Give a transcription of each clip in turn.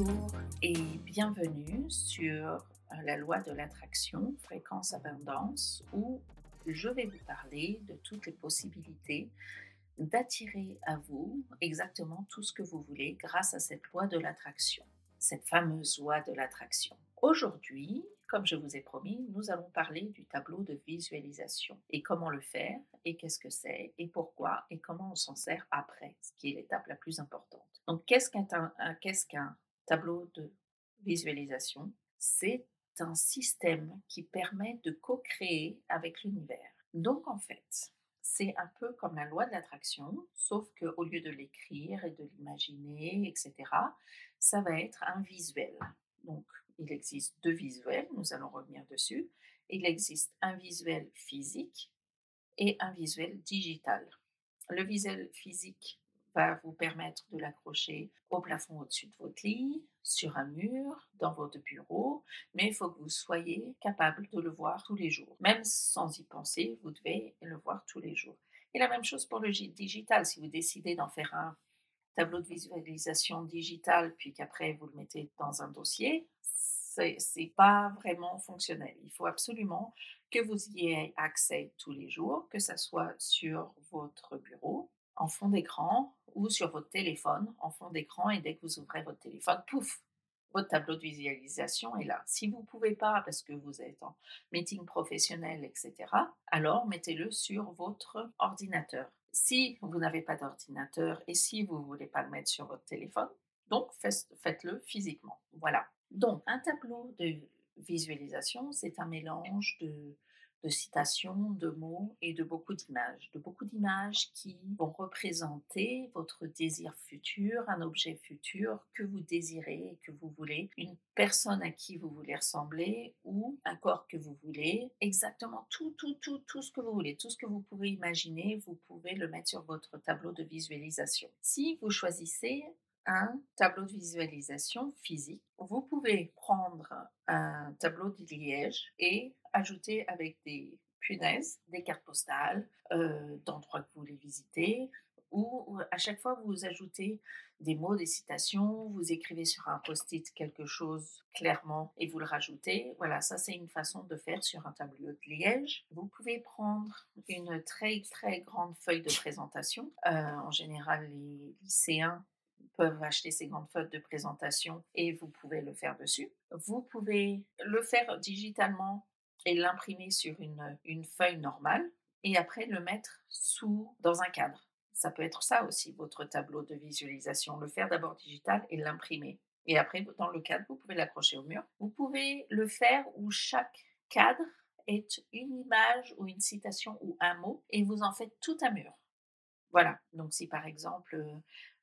Bonjour et bienvenue sur euh, la loi de l'attraction, fréquence abondance, où je vais vous parler de toutes les possibilités d'attirer à vous exactement tout ce que vous voulez grâce à cette loi de l'attraction, cette fameuse loi de l'attraction. Aujourd'hui, comme je vous ai promis, nous allons parler du tableau de visualisation et comment le faire et qu'est-ce que c'est et pourquoi et comment on s'en sert après, ce qui est l'étape la plus importante. Donc, qu'est-ce qu'un tableau de visualisation C'est un système qui permet de co-créer avec l'univers. Donc, en fait, c'est un peu comme la loi de l'attraction, sauf qu'au lieu de l'écrire et de l'imaginer, etc., ça va être un visuel. Donc, il existe deux visuels, nous allons revenir dessus. Il existe un visuel physique et un visuel digital. Le visuel physique va vous permettre de l'accrocher au plafond au-dessus de votre lit, sur un mur, dans votre bureau, mais il faut que vous soyez capable de le voir tous les jours. Même sans y penser, vous devez le voir tous les jours. Et la même chose pour le digital. Si vous décidez d'en faire un tableau de visualisation digital, puis qu'après vous le mettez dans un dossier, c'est pas vraiment fonctionnel. Il faut absolument que vous y ayez accès tous les jours, que ce soit sur votre bureau, en fond d'écran, ou sur votre téléphone, en fond d'écran, et dès que vous ouvrez votre téléphone, pouf, votre tableau de visualisation est là. Si vous ne pouvez pas, parce que vous êtes en meeting professionnel, etc., alors mettez-le sur votre ordinateur. Si vous n'avez pas d'ordinateur et si vous ne voulez pas le mettre sur votre téléphone, donc faites-le physiquement. Voilà. Donc, un tableau de visualisation, c'est un mélange de, citations, de mots et de beaucoup d'images. De beaucoup d'images qui vont représenter votre désir futur, un objet futur que vous désirez, que vous voulez, une personne à qui vous voulez ressembler ou un corps que vous voulez. Exactement tout, tout, tout, tout ce que vous voulez, tout ce que vous pouvez imaginer, vous pouvez le mettre sur votre tableau de visualisation. Si vous choisissez un tableau de visualisation physique. Vous pouvez prendre un tableau de liège et ajouter avec des punaises, des cartes postales euh, d'endroits que vous voulez visiter, ou à chaque fois vous ajoutez des mots, des citations, vous écrivez sur un post-it quelque chose clairement et vous le rajoutez. Voilà, ça c'est une façon de faire sur un tableau de liège. Vous pouvez prendre une très très grande feuille de présentation. Euh, en général, les lycéens peuvent acheter ces grandes feuilles de présentation et vous pouvez le faire dessus. Vous pouvez le faire digitalement et l'imprimer sur une, une feuille normale et après le mettre sous dans un cadre. Ça peut être ça aussi, votre tableau de visualisation. Le faire d'abord digital et l'imprimer. Et après, dans le cadre, vous pouvez l'accrocher au mur. Vous pouvez le faire où chaque cadre est une image ou une citation ou un mot et vous en faites tout un mur. Voilà. Donc, si par exemple,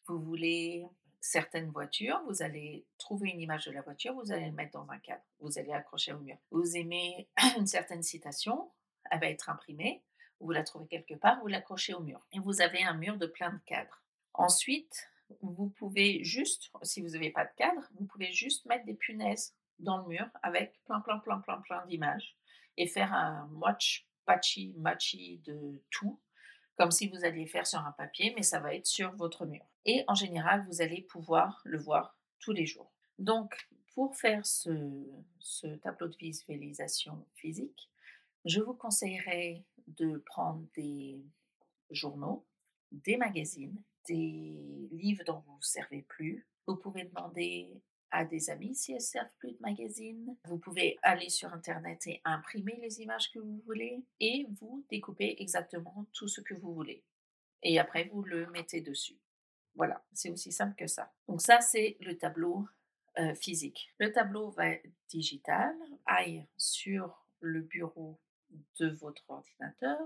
vous voulez certaines voitures, vous allez trouver une image de la voiture, vous allez le mettre dans un cadre, vous allez accrocher au mur. Vous aimez une certaine citation, elle va être imprimée, vous la trouvez quelque part, vous l'accrochez au mur. Et vous avez un mur de plein de cadres. Ensuite, vous pouvez juste, si vous n'avez pas de cadre, vous pouvez juste mettre des punaises dans le mur avec plein, plein, plein, plein, plein d'images et faire un watch, patchy, matchy de tout comme si vous alliez faire sur un papier, mais ça va être sur votre mur. Et en général, vous allez pouvoir le voir tous les jours. Donc, pour faire ce, tableau de visualisation physique, je vous conseillerais de prendre des journaux, des magazines, des livres dont vous ne servez plus. Vous pouvez demander à des amis si elles ne servent plus de magazines. Vous pouvez aller sur Internet et imprimer les images que vous voulez et vous découpez exactement tout ce que vous voulez. Et après, vous le mettez dessus. Voilà, c'est aussi simple que ça. Donc ça, c'est le tableau euh, physique. Le tableau va être digital, aille sur le bureau de votre ordinateur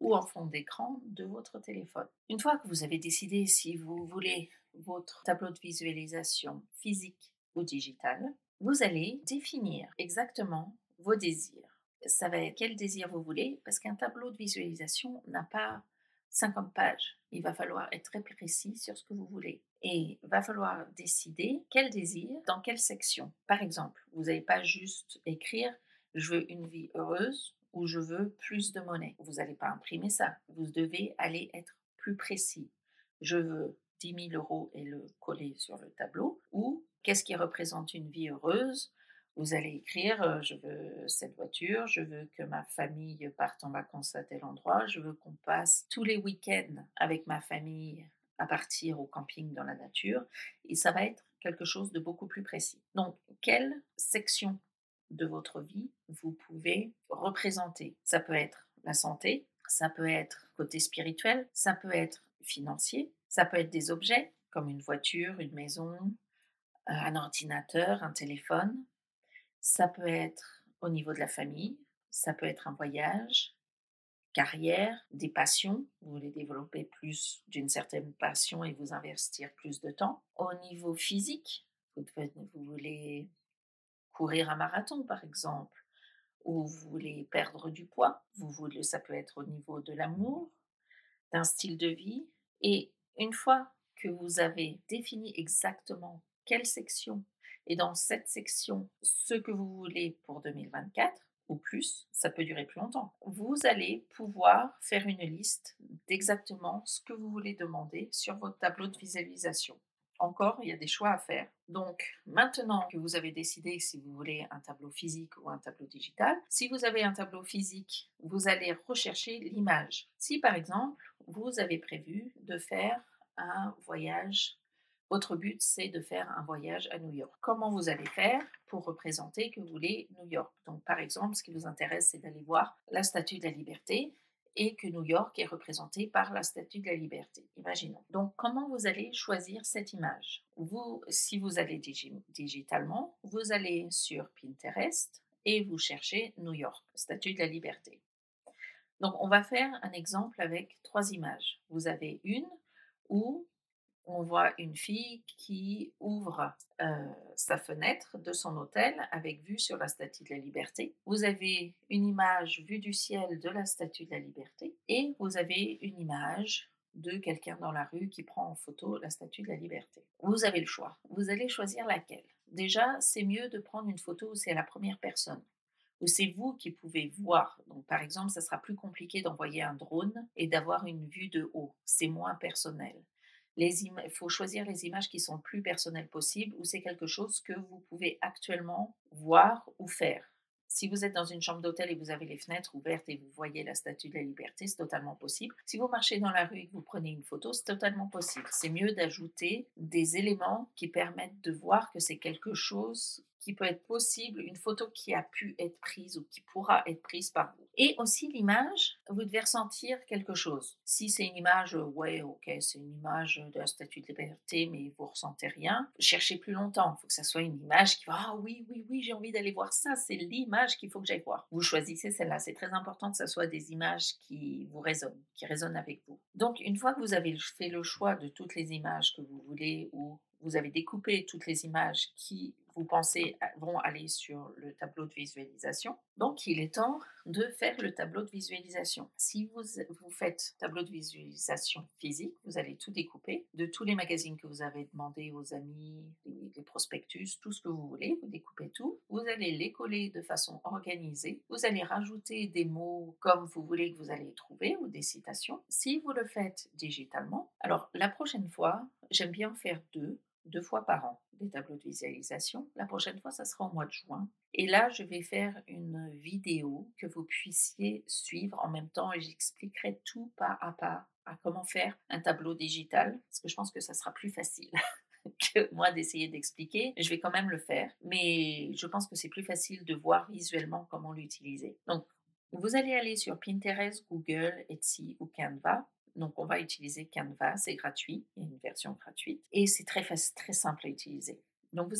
ou en fond d'écran de votre téléphone. Une fois que vous avez décidé si vous voulez votre tableau de visualisation physique digital, vous allez définir exactement vos désirs. Ça va être quel désir vous voulez, parce qu'un tableau de visualisation n'a pas 50 pages. Il va falloir être très précis sur ce que vous voulez. Et va falloir décider quel désir dans quelle section. Par exemple, vous n'allez pas juste écrire je veux une vie heureuse ou je veux plus de monnaie. Vous n'allez pas imprimer ça. Vous devez aller être plus précis. Je veux 10 000 euros et le coller sur le tableau ou Qu'est-ce qui représente une vie heureuse? Vous allez écrire Je veux cette voiture, je veux que ma famille parte en vacances à tel endroit, je veux qu'on passe tous les week-ends avec ma famille à partir au camping dans la nature. Et ça va être quelque chose de beaucoup plus précis. Donc, quelle section de votre vie vous pouvez représenter? Ça peut être la santé, ça peut être côté spirituel, ça peut être financier, ça peut être des objets comme une voiture, une maison, euh, un ordinateur, un téléphone. Ça peut être au niveau de la famille, ça peut être un voyage, carrière, des passions. Vous voulez développer plus d'une certaine passion et vous investir plus de temps. Au niveau physique, vous, vous voulez courir un marathon par exemple, ou vous voulez perdre du poids. Vous voulez, ça peut être au niveau de l'amour, d'un style de vie. Et une fois que vous avez défini exactement quelle section? Et dans cette section ce que vous voulez pour 2024 ou plus, ça peut durer plus longtemps, vous allez pouvoir faire une liste d'exactement ce que vous voulez demander sur votre tableau de visualisation. Encore, il y a des choix à faire. Donc, maintenant que vous avez décidé si vous voulez un tableau physique ou un tableau digital, si vous avez un tableau physique, vous allez rechercher l'image. Si par exemple, vous avez prévu de faire un voyage. Votre but, c'est de faire un voyage à New York. Comment vous allez faire pour représenter que vous voulez New York? Donc, par exemple, ce qui vous intéresse, c'est d'aller voir la Statue de la Liberté et que New York est représenté par la Statue de la Liberté. Imaginons. Donc, comment vous allez choisir cette image? Si vous allez digitalement, vous allez sur Pinterest et vous cherchez New York, Statue de la Liberté. Donc, on va faire un exemple avec trois images. Vous avez une où on voit une fille qui ouvre sa fenêtre de son hôtel avec vue sur la Statue de la Liberté. Vous avez une image vue du ciel de la Statue de la Liberté et vous avez une image de quelqu'un dans la rue qui prend en photo la Statue de la Liberté. Vous avez le choix. Vous allez choisir laquelle. Déjà, c'est mieux de prendre une photo où c'est la première personne où c'est vous qui pouvez voir. Donc, par exemple, ça sera plus compliqué d'envoyer un drone et d'avoir une vue de haut. C'est moins personnel. Il faut choisir les images qui sont le plus personnelles possible, ou c'est quelque chose que vous pouvez actuellement voir ou faire. Si vous êtes dans une chambre d'hôtel et vous avez les fenêtres ouvertes et vous voyez la statue de la liberté, c'est totalement possible. Si vous marchez dans la rue et que vous prenez une photo, c'est totalement possible. C'est mieux d'ajouter des éléments qui permettent de voir que c'est quelque chose qui peut être possible, une photo qui a pu être prise ou qui pourra être prise par vous. Et aussi l'image, vous devez ressentir quelque chose. Si c'est une image, ouais, ok, c'est une image de la statue de liberté, mais vous ressentez rien, cherchez plus longtemps. Il faut que ça soit une image qui va, ah oui, oui, oui, j'ai envie d'aller voir ça, c'est l'image qu'il faut que j'aille voir. Vous choisissez celle-là. C'est très important que ce soit des images qui vous résonnent, qui résonnent avec vous. Donc, une fois que vous avez fait le choix de toutes les images que vous voulez ou vous avez découpé toutes les images qui vous pensez vont aller sur le tableau de visualisation. Donc, il est temps de faire le tableau de visualisation. Si vous, vous faites tableau de visualisation physique, vous allez tout découper de tous les magazines que vous avez demandé aux amis, les, prospectus, tout ce que vous voulez, vous découpez tout. Vous allez les coller de façon organisée. Vous allez rajouter des mots comme vous voulez que vous allez trouver ou des citations. Si vous le faites digitalement, alors la prochaine fois, j'aime bien faire deux deux fois par an des tableaux de visualisation. La prochaine fois, ça sera au mois de juin. Et là, je vais faire une vidéo que vous puissiez suivre en même temps et j'expliquerai tout pas à pas à comment faire un tableau digital parce que je pense que ça sera plus facile. que moi d'essayer d'expliquer. Je vais quand même le faire, mais je pense que c'est plus facile de voir visuellement comment l'utiliser. Donc, vous allez aller sur Pinterest, Google, Etsy ou Canva donc, on va utiliser Canva, c'est gratuit, il y a une version gratuite et c'est très, très simple à utiliser. Donc,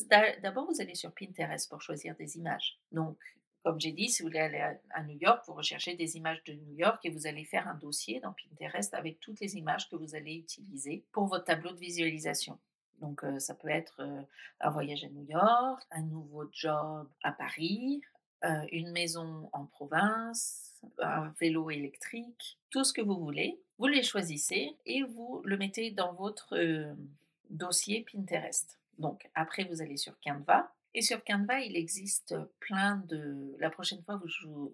d'abord, vous allez sur Pinterest pour choisir des images. Donc, comme j'ai dit, si vous voulez aller à, New York, vous recherchez des images de New York et vous allez faire un dossier dans Pinterest avec toutes les images que vous allez utiliser pour votre tableau de visualisation. Donc, euh, ça peut être euh, un voyage à New York, un nouveau job à Paris, euh, une maison en province, un vélo électrique, tout ce que vous voulez. Vous les choisissez et vous le mettez dans votre euh, dossier Pinterest. Donc après, vous allez sur Canva. Et sur Canva, il existe plein de... La prochaine fois,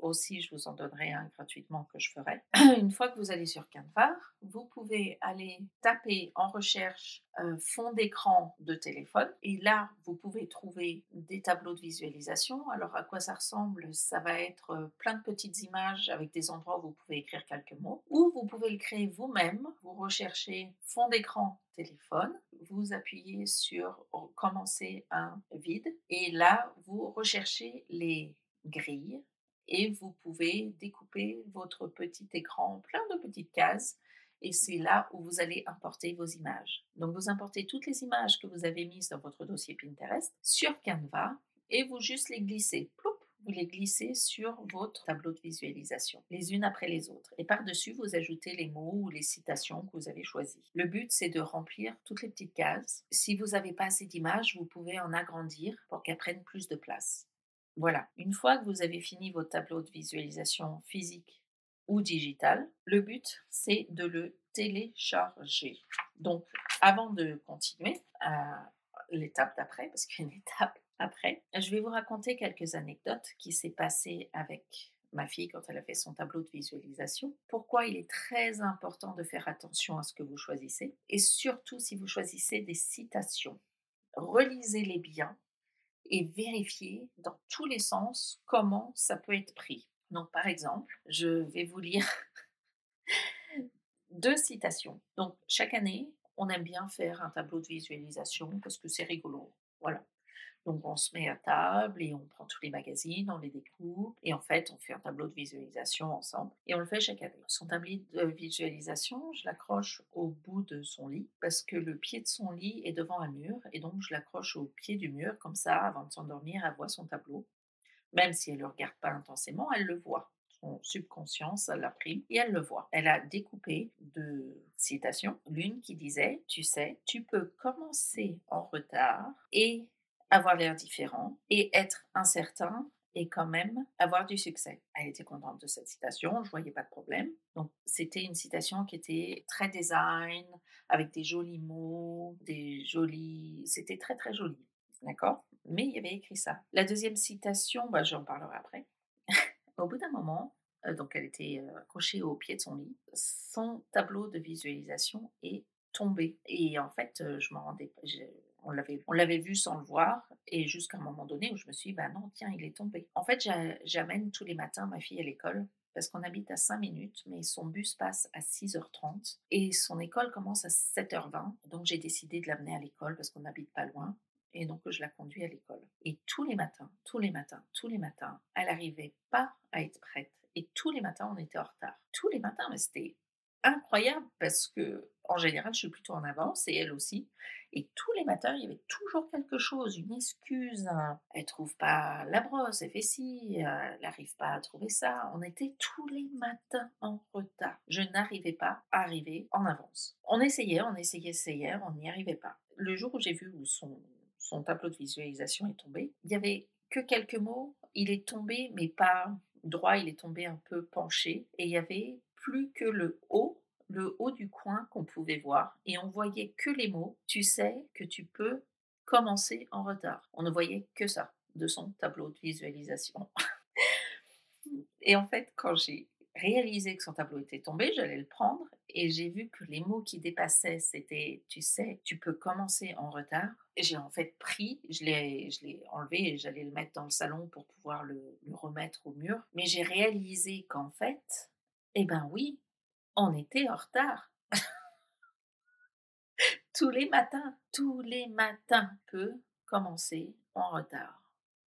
aussi, je vous en donnerai un gratuitement que je ferai. Une fois que vous allez sur Canva, vous pouvez aller taper en recherche euh, fond d'écran de téléphone. Et là, vous pouvez trouver des tableaux de visualisation. Alors, à quoi ça ressemble? Ça va être euh, plein de petites images avec des endroits où vous pouvez écrire quelques mots. Ou vous pouvez le créer vous-même. Vous recherchez fond d'écran téléphone, vous appuyez sur commencer un vide et là, vous recherchez les grilles et vous pouvez découper votre petit écran en plein de petites cases et c'est là où vous allez importer vos images. Donc vous importez toutes les images que vous avez mises dans votre dossier Pinterest sur Canva et vous juste les glissez. Ploup, vous les glissez sur votre tableau de visualisation, les unes après les autres. Et par-dessus, vous ajoutez les mots ou les citations que vous avez choisis. Le but, c'est de remplir toutes les petites cases. Si vous n'avez pas assez d'images, vous pouvez en agrandir pour qu'elles prennent plus de place. Voilà, une fois que vous avez fini votre tableau de visualisation physique ou digital, le but c'est de le télécharger. Donc avant de continuer à l'étape d'après, parce qu'il y a une étape après, je vais vous raconter quelques anecdotes qui s'est passées avec ma fille quand elle a fait son tableau de visualisation. Pourquoi il est très important de faire attention à ce que vous choisissez et surtout si vous choisissez des citations. Relisez-les bien et vérifier dans tous les sens comment ça peut être pris. Donc, par exemple, je vais vous lire deux citations. Donc, chaque année, on aime bien faire un tableau de visualisation parce que c'est rigolo. Voilà. Donc on se met à table et on prend tous les magazines, on les découpe et en fait on fait un tableau de visualisation ensemble et on le fait chaque année. Son tableau de visualisation, je l'accroche au bout de son lit parce que le pied de son lit est devant un mur et donc je l'accroche au pied du mur comme ça avant de s'endormir elle voit son tableau. Même si elle ne le regarde pas intensément, elle le voit son subconscient, ça l'imprime et elle le voit. Elle a découpé deux citations. L'une qui disait, tu sais, tu peux commencer en retard et avoir l'air différent et être incertain et quand même avoir du succès. Elle était contente de cette citation, je voyais pas de problème. Donc c'était une citation qui était très design, avec des jolis mots, des jolis... C'était très très joli, d'accord? Mais il y avait écrit ça. La deuxième citation, bah, j'en parlerai après. Au bout d'un moment, euh, donc elle était euh, accrochée au pied de son lit, son tableau de visualisation est tombé. Et en fait, euh, je m'en rendais pas on l'avait, on l'avait vu sans le voir, et jusqu'à un moment donné où je me suis dit, bah non, tiens, il est tombé. En fait, j'amène tous les matins ma fille à l'école, parce qu'on habite à 5 minutes, mais son bus passe à 6h30, et son école commence à 7h20, donc j'ai décidé de l'amener à l'école, parce qu'on n'habite pas loin, et donc je la conduis à l'école. Et tous les matins, tous les matins, tous les matins, elle n'arrivait pas à être prête, et tous les matins, on était en retard. Tous les matins, mais c'était incroyable parce que en général, je suis plutôt en avance et elle aussi. Et tous les matins, il y avait toujours quelque chose, une excuse. Hein. Elle trouve pas la brosse, elle fait ci, elle n'arrive pas à trouver ça. On était tous les matins en retard. Je n'arrivais pas à arriver en avance. On essayait, on essayait, essayait, on n'y arrivait pas. Le jour où j'ai vu où son, son tableau de visualisation est tombé, il y avait que quelques mots. Il est tombé, mais pas droit, il est tombé un peu penché. Et il y avait plus que le haut le haut du coin qu'on pouvait voir et on voyait que les mots. Tu sais que tu peux commencer en retard. On ne voyait que ça de son tableau de visualisation. et en fait, quand j'ai réalisé que son tableau était tombé, j'allais le prendre et j'ai vu que les mots qui dépassaient, c'était tu sais, tu peux commencer en retard. J'ai en fait pris, je l'ai, enlevé et j'allais le mettre dans le salon pour pouvoir le, le remettre au mur. Mais j'ai réalisé qu'en fait, eh ben oui, on était en retard. tous les matins, tous les matins peut commencer en retard.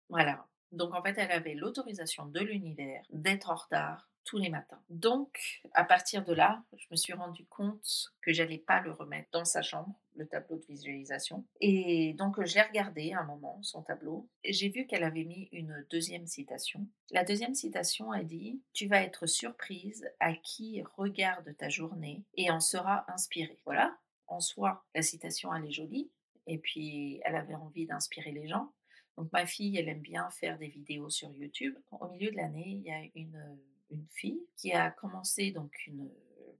Voilà. Donc en fait, elle avait l'autorisation de l'univers d'être en retard tous les matins. Donc, à partir de là, je me suis rendu compte que j'allais pas le remettre dans sa chambre, le tableau de visualisation. Et donc, je l'ai regardé un moment, son tableau, j'ai vu qu'elle avait mis une deuxième citation. La deuxième citation a dit Tu vas être surprise à qui regarde ta journée et en sera inspiré. Voilà, en soi, la citation, elle est jolie. Et puis, elle avait envie d'inspirer les gens. Donc, ma fille, elle aime bien faire des vidéos sur YouTube. Au milieu de l'année, il y a une une fille qui a commencé donc une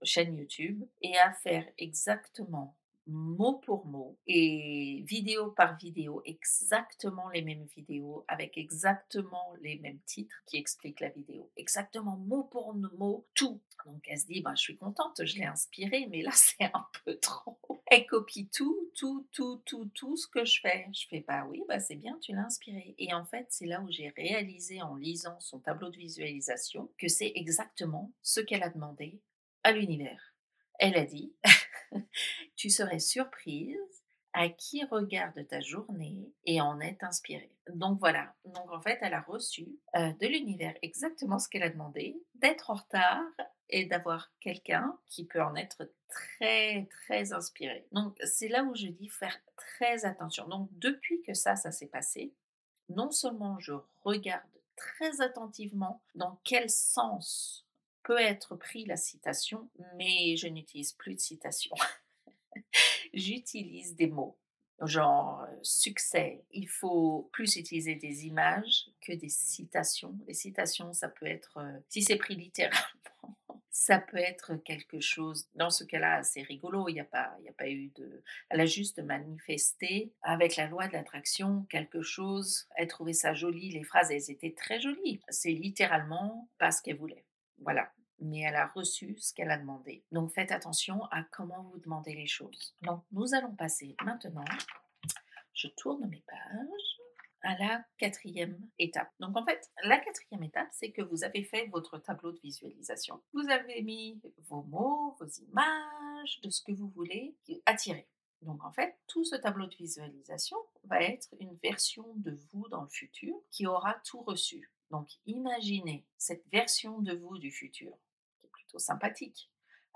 chaîne YouTube et à faire exactement mot pour mot et vidéo par vidéo exactement les mêmes vidéos avec exactement les mêmes titres qui expliquent la vidéo. Exactement mot pour mot, tout. Donc elle se dit, bah, je suis contente, je l'ai inspirée, mais là c'est un peu trop. Elle copie tout, tout, tout, tout, tout ce que je fais. Je fais, bah oui, bah c'est bien, tu l'as inspiré. Et en fait, c'est là où j'ai réalisé en lisant son tableau de visualisation que c'est exactement ce qu'elle a demandé à l'univers. Elle a dit, tu serais surprise à qui regarde ta journée et en est inspiré. Donc voilà, donc en fait, elle a reçu euh, de l'univers exactement ce qu'elle a demandé, d'être en retard et d'avoir quelqu'un qui peut en être très, très inspiré. Donc c'est là où je dis faire très attention. Donc depuis que ça, ça s'est passé, non seulement je regarde très attentivement dans quel sens peut être pris la citation, mais je n'utilise plus de citation. j'utilise des mots genre succès. Il faut plus utiliser des images que des citations. Les citations, ça peut être, si c'est pris littéralement, ça peut être quelque chose, dans ce cas-là, assez rigolo. Il n'y a, pas, a pas eu de... Elle a juste manifesté avec la loi de l'attraction quelque chose. Elle trouvait ça joli. Les phrases, elles étaient très jolies. C'est littéralement pas ce qu'elle voulait. Voilà mais elle a reçu ce qu'elle a demandé. Donc faites attention à comment vous demandez les choses. Donc nous allons passer maintenant, je tourne mes pages, à la quatrième étape. Donc en fait, la quatrième étape, c'est que vous avez fait votre tableau de visualisation. Vous avez mis vos mots, vos images, de ce que vous voulez attirer. Donc en fait, tout ce tableau de visualisation va être une version de vous dans le futur qui aura tout reçu. Donc imaginez cette version de vous du futur sympathique.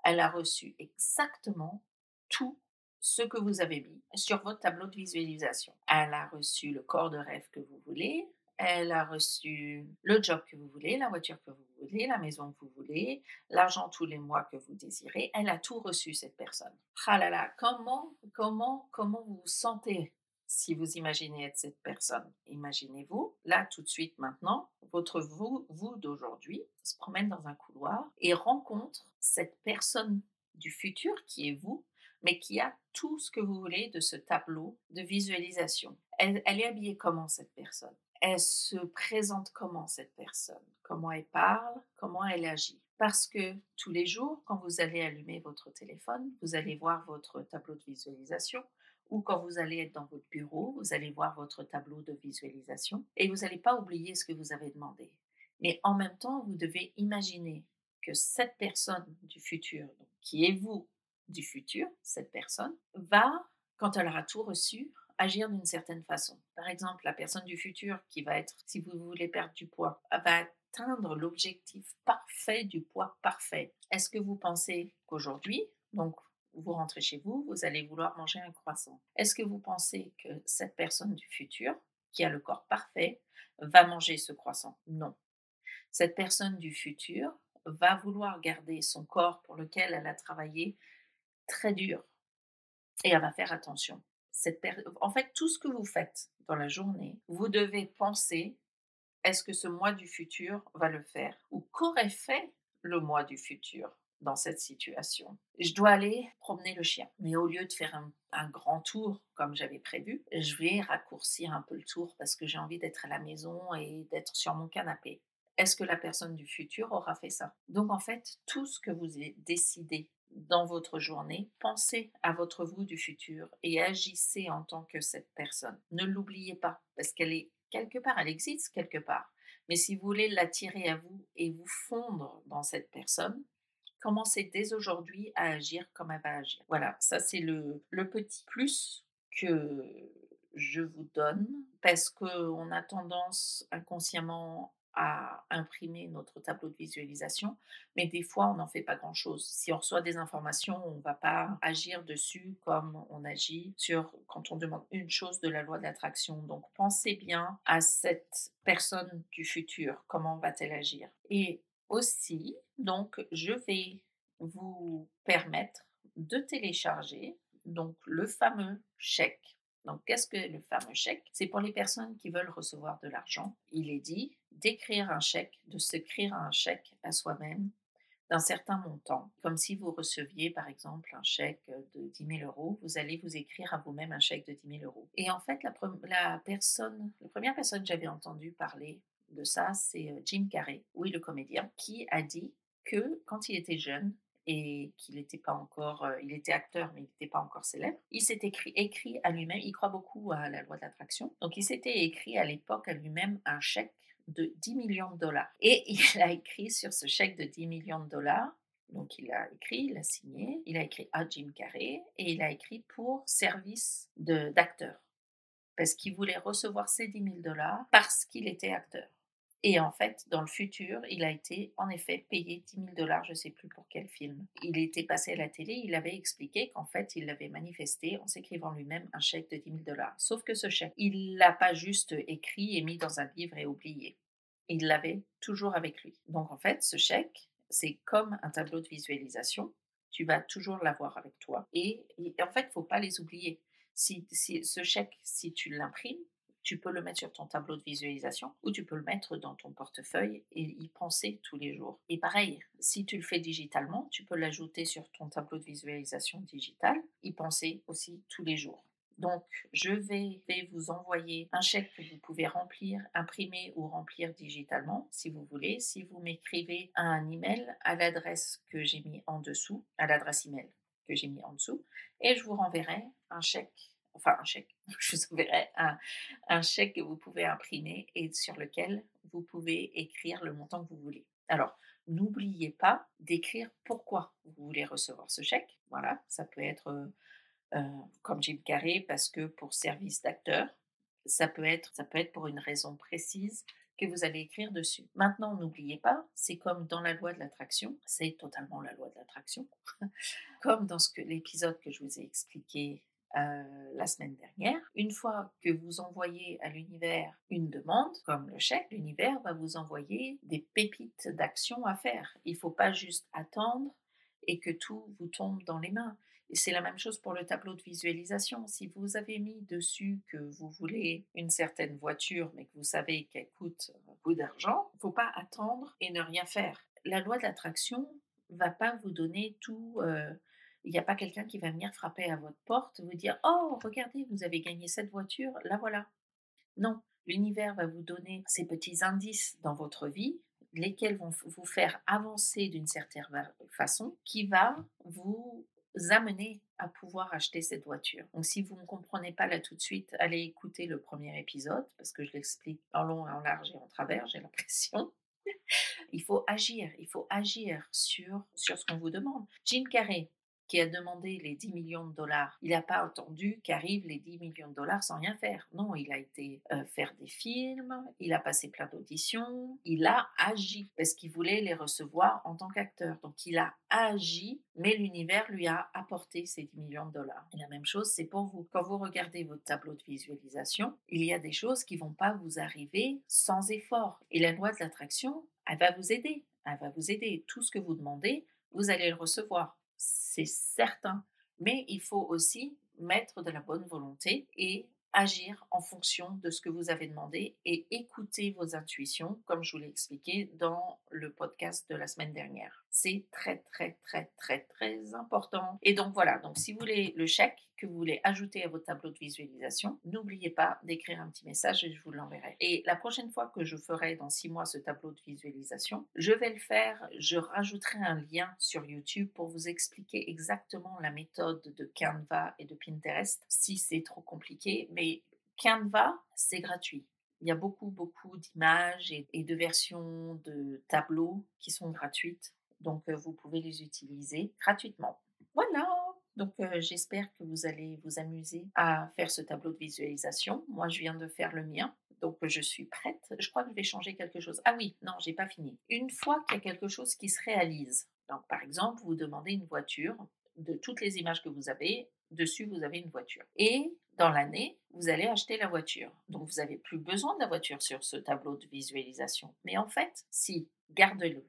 Elle a reçu exactement tout ce que vous avez mis sur votre tableau de visualisation. Elle a reçu le corps de rêve que vous voulez, elle a reçu le job que vous voulez, la voiture que vous voulez, la maison que vous voulez, l'argent tous les mois que vous désirez. Elle a tout reçu, cette personne. Ah là là, comment, comment, comment vous vous sentez si vous imaginez être cette personne? Imaginez-vous, là tout de suite maintenant, votre vous, vous d'aujourd'hui se promène dans un couloir et rencontre cette personne du futur qui est vous, mais qui a tout ce que vous voulez de ce tableau de visualisation. Elle, est habillée comment cette personne? Elle se présente comment cette personne? Comment elle parle? Comment elle agit? Parce que tous les jours, quand vous allez allumer votre téléphone, vous allez voir votre tableau de visualisation, ou quand vous allez être dans votre bureau, vous allez voir votre tableau de visualisation et vous n'allez pas oublier ce que vous avez demandé. Mais en même temps, vous devez imaginer que cette personne du futur, qui est vous du futur, cette personne, va, quand elle aura tout reçu, agir d'une certaine façon. Par exemple, la personne du futur qui va être, si vous voulez perdre du poids, va atteindre l'objectif parfait du poids parfait. Est-ce que vous pensez qu'aujourd'hui, donc vous rentrez chez vous, vous allez vouloir manger un croissant. Est-ce que vous pensez que cette personne du futur, qui a le corps parfait, va manger ce croissant? Non. Cette personne du futur va vouloir garder son corps pour lequel elle a travaillé très dur. Et elle va faire attention. En fait, tout ce que vous faites dans la journée, vous devez penser, est-ce que ce mois du futur va le faire Ou qu'aurait fait le mois du futur dans cette situation? Je dois aller promener le chien, mais au lieu de faire un, grand tour comme j'avais prévu, je vais raccourcir un peu le tour parce que j'ai envie d'être à la maison et d'être sur mon canapé. Est-ce que la personne du futur aura fait ça? Donc en fait, tout ce que vous décidé dans votre journée, pensez à votre vous du futur et agissez en tant que cette personne. Ne l'oubliez pas parce qu'elle est quelque part, elle existe quelque part. Mais si vous voulez l'attirer à vous et vous fondre dans cette personne, commencez dès aujourd'hui à agir comme elle va agir. Voilà, ça c'est le, le petit plus que je vous donne parce qu'on a tendance inconsciemment à imprimer notre tableau de visualisation, mais des fois on n'en fait pas grand-chose. Si on reçoit des informations, on ne va pas agir dessus comme on agit sur quand on demande une chose de la loi de l'attraction. Donc pensez bien à cette personne du futur, comment va-t-elle agir? Et aussi, donc, je vais vous permettre de télécharger donc le fameux chèque. Donc, qu'est-ce que le fameux chèque? C'est pour les personnes qui veulent recevoir de l'argent. Il est dit d'écrire un chèque, de s'écrire un chèque à soi-même d'un certain montant. Comme si vous receviez, par exemple, un chèque de 10 000 euros, vous allez vous écrire à vous-même un chèque de 10 000 euros. Et en fait, la, la première personne que j'avais entendu parler de ça, c'est euh, Jim Carrey, oui, le comédien, qui a dit que quand il était jeune, et qu'il n'était pas encore, euh, il était acteur mais il n'était pas encore célèbre. Il s'était écrit, écrit à lui-même, il croit beaucoup à la loi d'attraction, donc il s'était écrit à l'époque à lui-même un chèque de 10 millions de dollars. Et il a écrit sur ce chèque de 10 millions de dollars, donc il a écrit, il a signé, il a écrit à Jim Carrey et il a écrit pour service d'acteur. Parce qu'il voulait recevoir ces 10 000 dollars parce qu'il était acteur. Et en fait, dans le futur, il a été en effet payé 10 000 dollars, je ne sais plus pour quel film. Il était passé à la télé, il avait expliqué qu'en fait, il l'avait manifesté en s'écrivant lui-même un chèque de 10 000 dollars. Sauf que ce chèque, il l'a pas juste écrit et mis dans un livre et oublié. Il l'avait toujours avec lui. Donc en fait, ce chèque, c'est comme un tableau de visualisation. Tu vas toujours l'avoir avec toi. Et, en fait, il faut pas les oublier. Si, si, ce chèque, si tu l'imprimes, tu peux le mettre sur ton tableau de visualisation ou tu peux le mettre dans ton portefeuille et y penser tous les jours. Et pareil, si tu le fais digitalement, tu peux l'ajouter sur ton tableau de visualisation digital, y penser aussi tous les jours. Donc, je vais, vous envoyer un chèque que vous pouvez remplir, imprimer ou remplir digitalement si vous voulez. Si vous m'écrivez un email à l'adresse que j'ai mis en dessous, à l'adresse email que j'ai mis en dessous, et je vous renverrai un chèque, enfin un chèque, je vous enverrai un, chèque que vous pouvez imprimer et sur lequel vous pouvez écrire le montant que vous voulez. Alors, n'oubliez pas d'écrire pourquoi vous voulez recevoir ce chèque. Voilà, ça peut être euh, euh, comme Jim Carrey, parce que pour service d'acteur, ça peut être, pour une raison précise que vous allez écrire dessus. Maintenant, n'oubliez pas, c'est comme dans la loi de l'attraction, c'est totalement la loi de l'attraction, comme dans l'épisode que je vous ai expliqué euh, la semaine dernière. Une fois que vous envoyez à l'univers une demande, comme le chèque, l'univers va vous envoyer des pépites d'action à faire. Il ne faut pas juste attendre et que tout vous tombe dans les mains. Et c'est la même chose pour le tableau de visualisation. Si vous avez mis dessus que vous voulez une certaine voiture, mais que vous savez qu'elle coûte beaucoup d'argent, il ne faut pas attendre et ne rien faire. La loi de l'attraction va pas vous donner tout. Euh, il n'y a pas quelqu'un qui va venir frapper à votre porte, vous dire Oh, regardez, vous avez gagné cette voiture, la voilà. Non, l'univers va vous donner ces petits indices dans votre vie, lesquels vont vous faire avancer d'une certaine façon, qui va vous amener à pouvoir acheter cette voiture. Donc si vous ne comprenez pas là tout de suite, allez écouter le premier épisode parce que je l'explique en long, en large et en travers, j'ai l'impression. il faut agir, il faut agir sur, sur ce qu'on vous demande. Jim Carrey, qui a demandé les 10 millions de dollars, il n'a pas attendu qu'arrivent les 10 millions de dollars sans rien faire. Non, il a été euh, faire des films, il a passé plein d'auditions, il a agi parce qu'il voulait les recevoir en tant qu'acteur. Donc il a agi, mais l'univers lui a apporté ces 10 millions de dollars. Et la même chose, c'est pour vous. Quand vous regardez votre tableau de visualisation, il y a des choses qui vont pas vous arriver sans effort. Et la loi de l'attraction, elle va vous aider. Elle va vous aider. Tout ce que vous demandez, vous allez le recevoir c'est certain. Mais il faut aussi mettre de la bonne volonté et agir en fonction de ce que vous avez demandé et écouter vos intuitions, comme je vous l'ai expliqué dans le podcast de la semaine dernière. C'est très, très, très, très, très important. Et donc voilà, donc si vous voulez le chèque que vous voulez ajouter à votre tableau de visualisation, n'oubliez pas d'écrire un petit message et je vous l'enverrai. Et la prochaine fois que je ferai dans six mois ce tableau de visualisation, je vais le faire, je rajouterai un lien sur YouTube pour vous expliquer exactement la méthode de Canva et de Pinterest si c'est trop compliqué. Mais Canva, c'est gratuit. Il y a beaucoup, beaucoup d'images et, de versions de tableaux qui sont gratuites. Donc, vous pouvez les utiliser gratuitement. Voilà. Donc, j'espère que vous allez vous amuser à faire ce tableau de visualisation. Moi, je viens de faire le mien. Donc, je suis prête. Je crois que je vais changer quelque chose. Ah oui, non, j'ai pas fini. Une fois qu'il y a quelque chose qui se réalise, donc par exemple, vous demandez une voiture, de toutes les images que vous avez, dessus, vous avez une voiture. Et dans l'année, vous allez acheter la voiture. Donc, vous n'avez plus besoin de la voiture sur ce tableau de visualisation. Mais en fait, si, garde-le.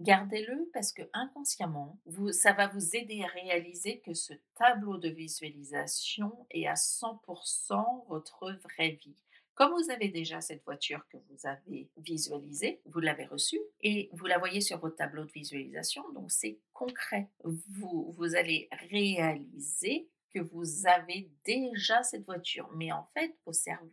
Gardez-le parce que inconsciemment, ça va vous aider à réaliser que ce tableau de visualisation est à 100% votre vraie vie. Comme vous avez déjà cette voiture que vous avez visualisée, vous l'avez reçue et vous la voyez sur votre tableau de visualisation, donc c'est concret. Vous, vous allez réaliser vous avez déjà cette voiture. Mais en fait,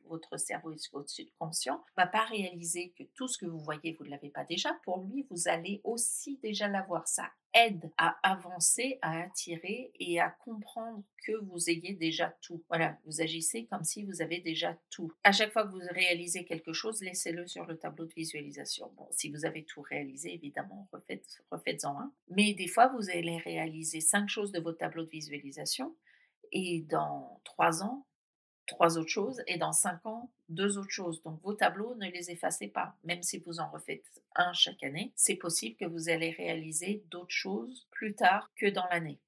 votre cerveau et votre subconscient ne va pas réaliser que tout ce que vous voyez, vous ne l'avez pas déjà. Pour lui, vous allez aussi déjà l'avoir. Ça aide à avancer, à attirer et à comprendre que vous ayez déjà tout. Voilà, vous agissez comme si vous avez déjà tout. À chaque fois que vous réalisez quelque chose, laissez-le sur le tableau de visualisation. Bon, si vous avez tout réalisé, évidemment, refaites, refaites-en un. Mais des fois, vous allez réaliser cinq choses de votre tableau de visualisation et dans trois ans, trois autres choses et dans cinq ans, deux autres choses. Donc vos tableaux, ne les effacez pas. Même si vous en refaites un chaque année, c'est possible que vous allez réaliser d'autres choses plus tard que dans l'année.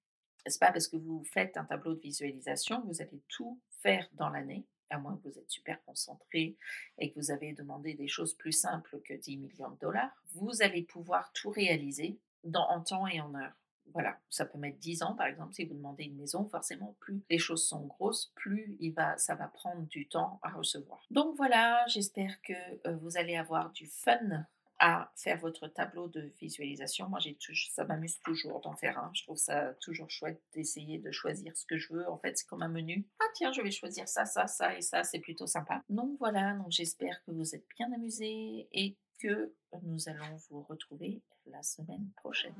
C'est pas? Parce que vous faites un tableau de visualisation que vous allez tout faire dans l'année, à moins que vous êtes super concentré et que vous avez demandé des choses plus simples que 10 millions de dollars. Vous allez pouvoir tout réaliser dans, en temps et en heure voilà, ça peut mettre 10 ans, par exemple, si vous demandez une maison, forcément, plus les choses sont grosses, plus il va, ça va prendre du temps à recevoir. Donc voilà, j'espère que euh, vous allez avoir du fun à faire votre tableau de visualisation. Moi, j'ai ça m'amuse toujours d'en faire un. Je trouve ça toujours chouette d'essayer de choisir ce que je veux. En fait, c'est comme un menu. Ah tiens, je vais choisir ça, ça, ça et ça. C'est plutôt sympa. Donc voilà, donc j'espère que vous êtes bien amusés et que nous allons vous retrouver la semaine prochaine.